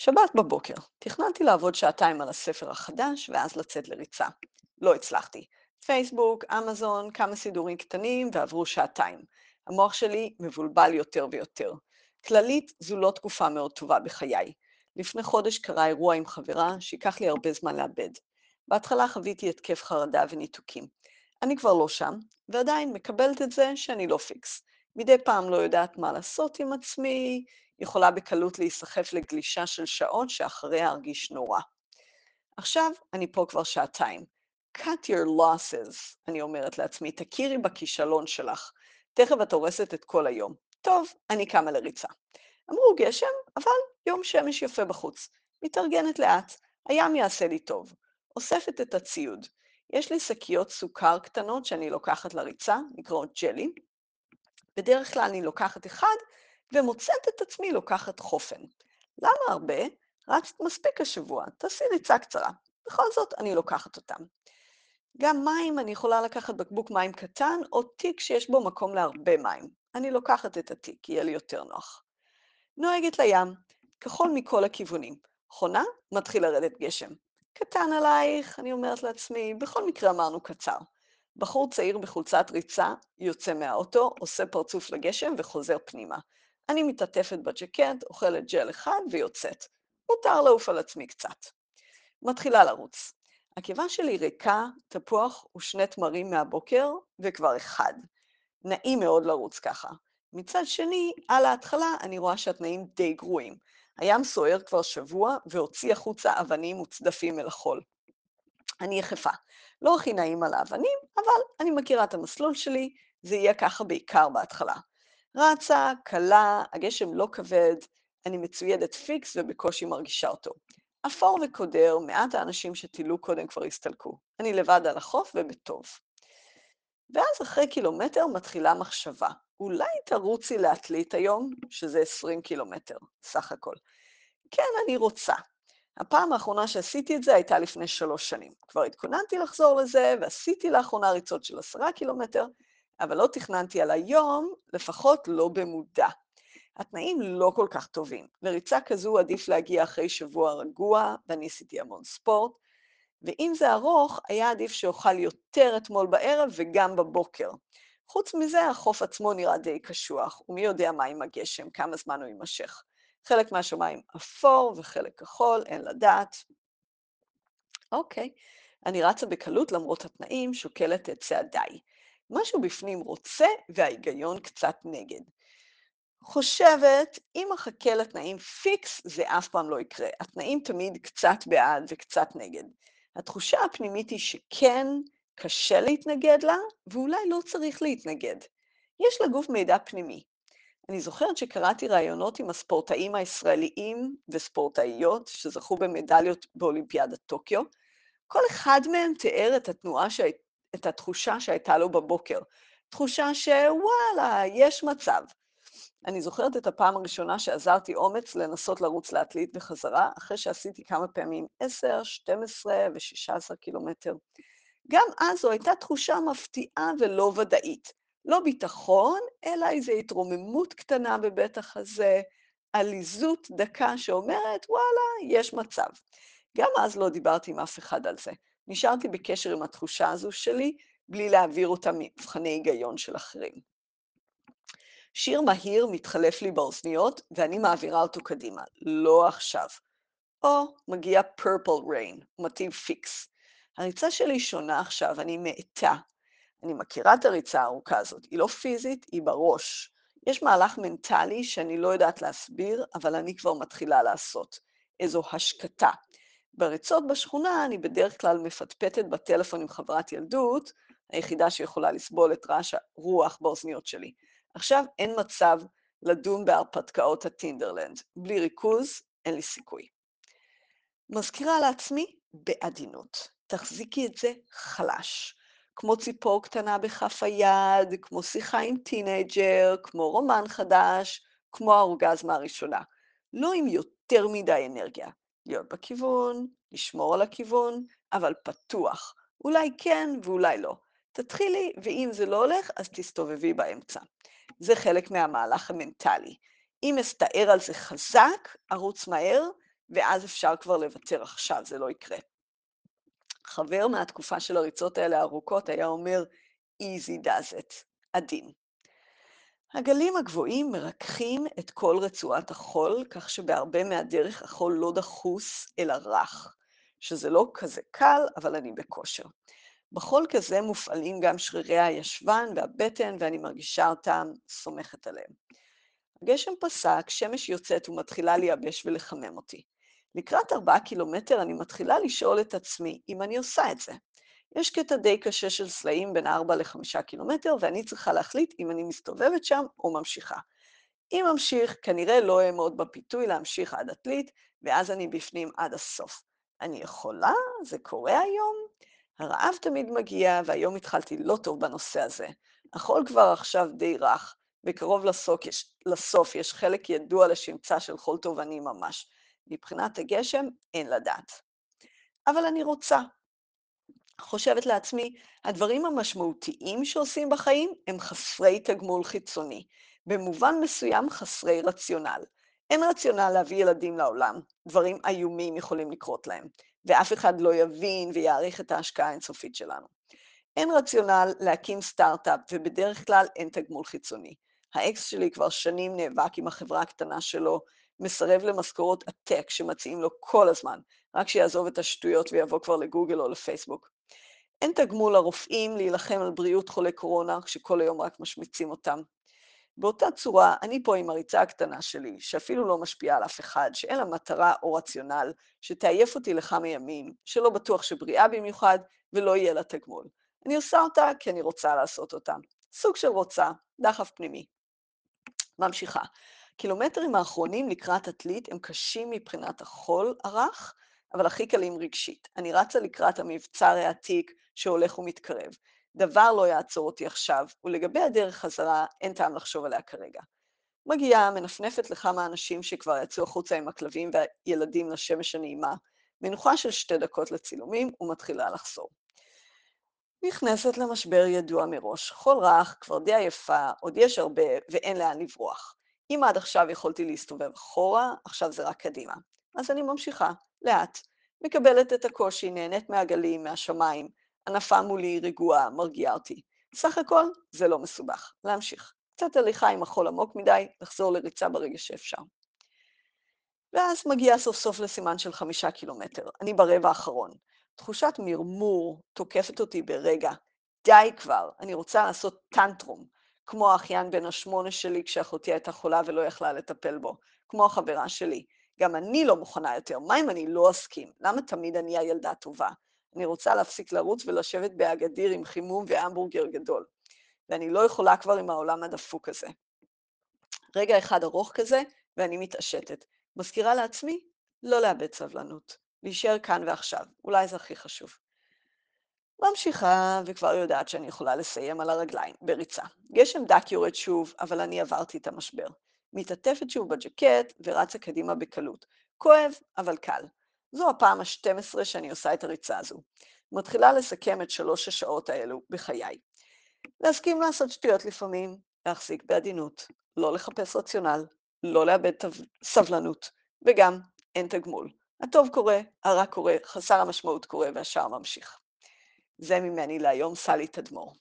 שבת בבוקר, תכננתי לעבוד שעתיים על הספר החדש ואז לצאת לריצה. לא הצלחתי. פייסבוק, אמזון, כמה סידורים קטנים ועברו שעתיים. המוח שלי מבולבל יותר ויותר. כללית, זו לא תקופה מאוד טובה בחיי. לפני חודש קרה אירוע עם חברה שייקח לי הרבה זמן לאבד. בהתחלה חוויתי התקף חרדה וניתוקים. אני כבר לא שם, ועדיין מקבלת את זה שאני לא פיקס. מדי פעם לא יודעת מה לעשות עם עצמי, יכולה בקלות להיסחף לגלישה של שעות שאחריה ארגיש נורא. עכשיו אני פה כבר שעתיים. cut your losses, אני אומרת לעצמי, תכירי בכישלון שלך. תכף את הורסת את כל היום. טוב, אני קמה לריצה. אמרו גשם, אבל יום שמש יפה בחוץ. מתארגנת לאט, הים יעשה לי טוב. אוספת את הציוד. יש לי שקיות סוכר קטנות שאני לוקחת לריצה, נקראות ג'לי. בדרך כלל אני לוקחת אחד, ומוצאת את עצמי לוקחת חופן. למה הרבה? רצת מספיק השבוע, תעשי ריצה קצרה. בכל זאת, אני לוקחת אותם. גם מים, אני יכולה לקחת בקבוק מים קטן, או תיק שיש בו מקום להרבה מים. אני לוקחת את התיק, יהיה לי יותר נוח. נוהגת לים, כחול מכל הכיוונים. חונה, מתחיל לרדת גשם. קטן עלייך, אני אומרת לעצמי, בכל מקרה אמרנו קצר. בחור צעיר בחולצת ריצה יוצא מהאוטו, עושה פרצוף לגשם וחוזר פנימה. אני מתעטפת בג'קט, אוכלת ג'ל אחד ויוצאת. מותר לעוף על עצמי קצת. מתחילה לרוץ. הקיבה שלי ריקה, תפוח ושני תמרים מהבוקר, וכבר אחד. נעים מאוד לרוץ ככה. מצד שני, על ההתחלה אני רואה שהתנאים די גרועים. הים סוער כבר שבוע והוציא החוצה אבנים וצדפים אל החול. אני יחפה. לא הכי נעים על האבנים, אבל אני מכירה את המסלול שלי, זה יהיה ככה בעיקר בהתחלה. רצה, קלה, הגשם לא כבד, אני מצוידת פיקס ובקושי מרגישה אותו. אפור וקודר, מעט האנשים שטילו קודם כבר הסתלקו. אני לבד על החוף ובטוב. ואז אחרי קילומטר מתחילה מחשבה, אולי תרוצי לעתלית היום, שזה 20 קילומטר, סך הכל. כן, אני רוצה. הפעם האחרונה שעשיתי את זה הייתה לפני שלוש שנים. כבר התכוננתי לחזור לזה, ועשיתי לאחרונה ריצות של עשרה קילומטר, אבל לא תכננתי על היום, לפחות לא במודע. התנאים לא כל כך טובים. לריצה כזו עדיף להגיע אחרי שבוע רגוע, ואני עשיתי המון ספורט, ואם זה ארוך, היה עדיף שאוכל יותר אתמול בערב וגם בבוקר. חוץ מזה, החוף עצמו נראה די קשוח, ומי יודע מה עם הגשם, כמה זמן הוא יימשך. חלק מהשמיים אפור וחלק כחול, אין לדעת. אוקיי, אני רצה בקלות למרות התנאים, שוקלת את צעדיי. משהו בפנים רוצה וההיגיון קצת נגד. חושבת, אם אחכה לתנאים פיקס, זה אף פעם לא יקרה. התנאים תמיד קצת בעד וקצת נגד. התחושה הפנימית היא שכן, קשה להתנגד לה, ואולי לא צריך להתנגד. יש לגוף מידע פנימי. אני זוכרת שקראתי ראיונות עם הספורטאים הישראליים וספורטאיות שזכו במדליות באולימפיאדת טוקיו. כל אחד מהם תיאר את התנועה, שה... את התחושה שהייתה לו בבוקר. תחושה שוואלה, יש מצב. אני זוכרת את הפעם הראשונה שעזרתי אומץ לנסות לרוץ לעתלית בחזרה, אחרי שעשיתי כמה פעמים 10, 12 ו-16 קילומטר. גם אז זו הייתה תחושה מפתיעה ולא ודאית. לא ביטחון, אלא איזו התרוממות קטנה בבית החזה, עליזות דקה שאומרת, וואלה, יש מצב. גם אז לא דיברתי עם אף אחד על זה. נשארתי בקשר עם התחושה הזו שלי, בלי להעביר אותה מבחני היגיון של אחרים. שיר מהיר מתחלף לי באוזניות, ואני מעבירה אותו קדימה. לא עכשיו. או מגיע purple rain, מתאים פיקס. הריצה שלי שונה עכשיו, אני מאטה. אני מכירה את הריצה הארוכה הזאת, היא לא פיזית, היא בראש. יש מהלך מנטלי שאני לא יודעת להסביר, אבל אני כבר מתחילה לעשות. איזו השקטה. בריצות בשכונה אני בדרך כלל מפטפטת בטלפון עם חברת ילדות, היחידה שיכולה לסבול את רעש הרוח באוזניות שלי. עכשיו אין מצב לדון בהרפתקאות הטינדרלנד. בלי ריכוז, אין לי סיכוי. מזכירה לעצמי בעדינות. תחזיקי את זה חלש. כמו ציפור קטנה בכף היד, כמו שיחה עם teenager, כמו רומן חדש, כמו האורגזמה הראשונה. לא עם יותר מדי אנרגיה. להיות בכיוון, לשמור על הכיוון, אבל פתוח. אולי כן ואולי לא. תתחילי, ואם זה לא הולך, אז תסתובבי באמצע. זה חלק מהמהלך המנטלי. אם אסתער על זה חזק, ארוץ מהר, ואז אפשר כבר לוותר עכשיו, זה לא יקרה. חבר מהתקופה של הריצות האלה הארוכות היה אומר, easy does it, עדין. הגלים הגבוהים מרככים את כל רצועת החול, כך שבהרבה מהדרך החול לא דחוס, אלא רך, שזה לא כזה קל, אבל אני בכושר. בחול כזה מופעלים גם שרירי הישבן והבטן, ואני מרגישה אותם, סומכת עליהם. הגשם פסק, שמש יוצאת ומתחילה לייבש ולחמם אותי. לקראת ארבעה קילומטר אני מתחילה לשאול את עצמי אם אני עושה את זה. יש קטע די קשה של סלעים בין 4 ל-5 קילומטר, ואני צריכה להחליט אם אני מסתובבת שם או ממשיכה. אם ממשיך, כנראה לא אעמוד בפיתוי להמשיך עד עתלית, ואז אני בפנים עד הסוף. אני יכולה? זה קורה היום? הרעב תמיד מגיע, והיום התחלתי לא טוב בנושא הזה. החול כבר עכשיו די רך, וקרוב לסוף יש, לסוף יש חלק ידוע לשמצה של חול תובעני ממש. מבחינת הגשם, אין לדעת. אבל אני רוצה. חושבת לעצמי, הדברים המשמעותיים שעושים בחיים הם חסרי תגמול חיצוני, במובן מסוים חסרי רציונל. אין רציונל להביא ילדים לעולם, דברים איומים יכולים לקרות להם, ואף אחד לא יבין ויעריך את ההשקעה האינסופית שלנו. אין רציונל להקים סטארט-אפ, ובדרך כלל אין תגמול חיצוני. האקס שלי כבר שנים נאבק עם החברה הקטנה שלו, מסרב למשכורות עתק שמציעים לו כל הזמן, רק שיעזוב את השטויות ויבוא כבר לגוגל או לפייסבוק. אין תגמול לרופאים להילחם על בריאות חולי קורונה, כשכל היום רק משמיצים אותם. באותה צורה, אני פה עם הריצה הקטנה שלי, שאפילו לא משפיעה על אף אחד, שאין לה מטרה או רציונל, שתעייף אותי לכמה ימים, שלא בטוח שבריאה במיוחד, ולא יהיה לה תגמול. אני עושה אותה כי אני רוצה לעשות אותה. סוג של רוצה, דחף פנימי. ממשיכה. הקילומטרים האחרונים לקראת עתלית הם קשים מבחינת החול הרך, אבל הכי קלים רגשית. אני רצה לקראת המבצר העתיק שהולך ומתקרב. דבר לא יעצור אותי עכשיו, ולגבי הדרך חזרה, אין טעם לחשוב עליה כרגע. מגיעה, מנפנפת לכמה אנשים שכבר יצאו החוצה עם הכלבים והילדים לשמש הנעימה, מנוחה של שתי דקות לצילומים, ומתחילה לחזור. נכנסת למשבר ידוע מראש, חול רך, כבר די עייפה, עוד יש הרבה, ואין לאן לברוח. אם עד עכשיו יכולתי להסתובב אחורה, עכשיו זה רק קדימה. אז אני ממשיכה, לאט. מקבלת את הקושי, נהנית מהגלים, מהשמיים, ענפה מולי רגועה, מרגיעה אותי. סך הכל, זה לא מסובך. להמשיך. קצת הליכה עם החול עמוק מדי, לחזור לריצה ברגע שאפשר. ואז מגיעה סוף סוף לסימן של חמישה קילומטר. אני ברבע האחרון. תחושת מרמור תוקפת אותי ברגע. די כבר, אני רוצה לעשות טנטרום, כמו האחיין בן השמונה שלי כשאחותי הייתה חולה ולא יכלה לטפל בו, כמו החברה שלי. גם אני לא מוכנה יותר, מה אם אני לא אסכים? למה תמיד אני הילדה הטובה? אני רוצה להפסיק לרוץ ולשבת באגדיר עם חימום והמבורגר גדול. ואני לא יכולה כבר עם העולם הדפוק הזה. רגע אחד ארוך כזה, ואני מתעשתת. מזכירה לעצמי לא לאבד סבלנות, להישאר כאן ועכשיו, אולי זה הכי חשוב. ממשיכה, וכבר יודעת שאני יכולה לסיים על הרגליים, בריצה. גשם דק יורד שוב, אבל אני עברתי את המשבר. מתעטפת שוב בג'קט ורצה קדימה בקלות. כואב, אבל קל. זו הפעם ה-12 שאני עושה את הריצה הזו. מתחילה לסכם את שלוש השעות האלו בחיי. להסכים לעשות שטויות לפעמים, להחזיק בעדינות, לא לחפש רציונל, לא לאבד סבלנות, וגם אין תגמול. הטוב קורה, הרע קורה, חסר המשמעות קורה והשאר ממשיך. זה ממני להיום, סלי תדמור.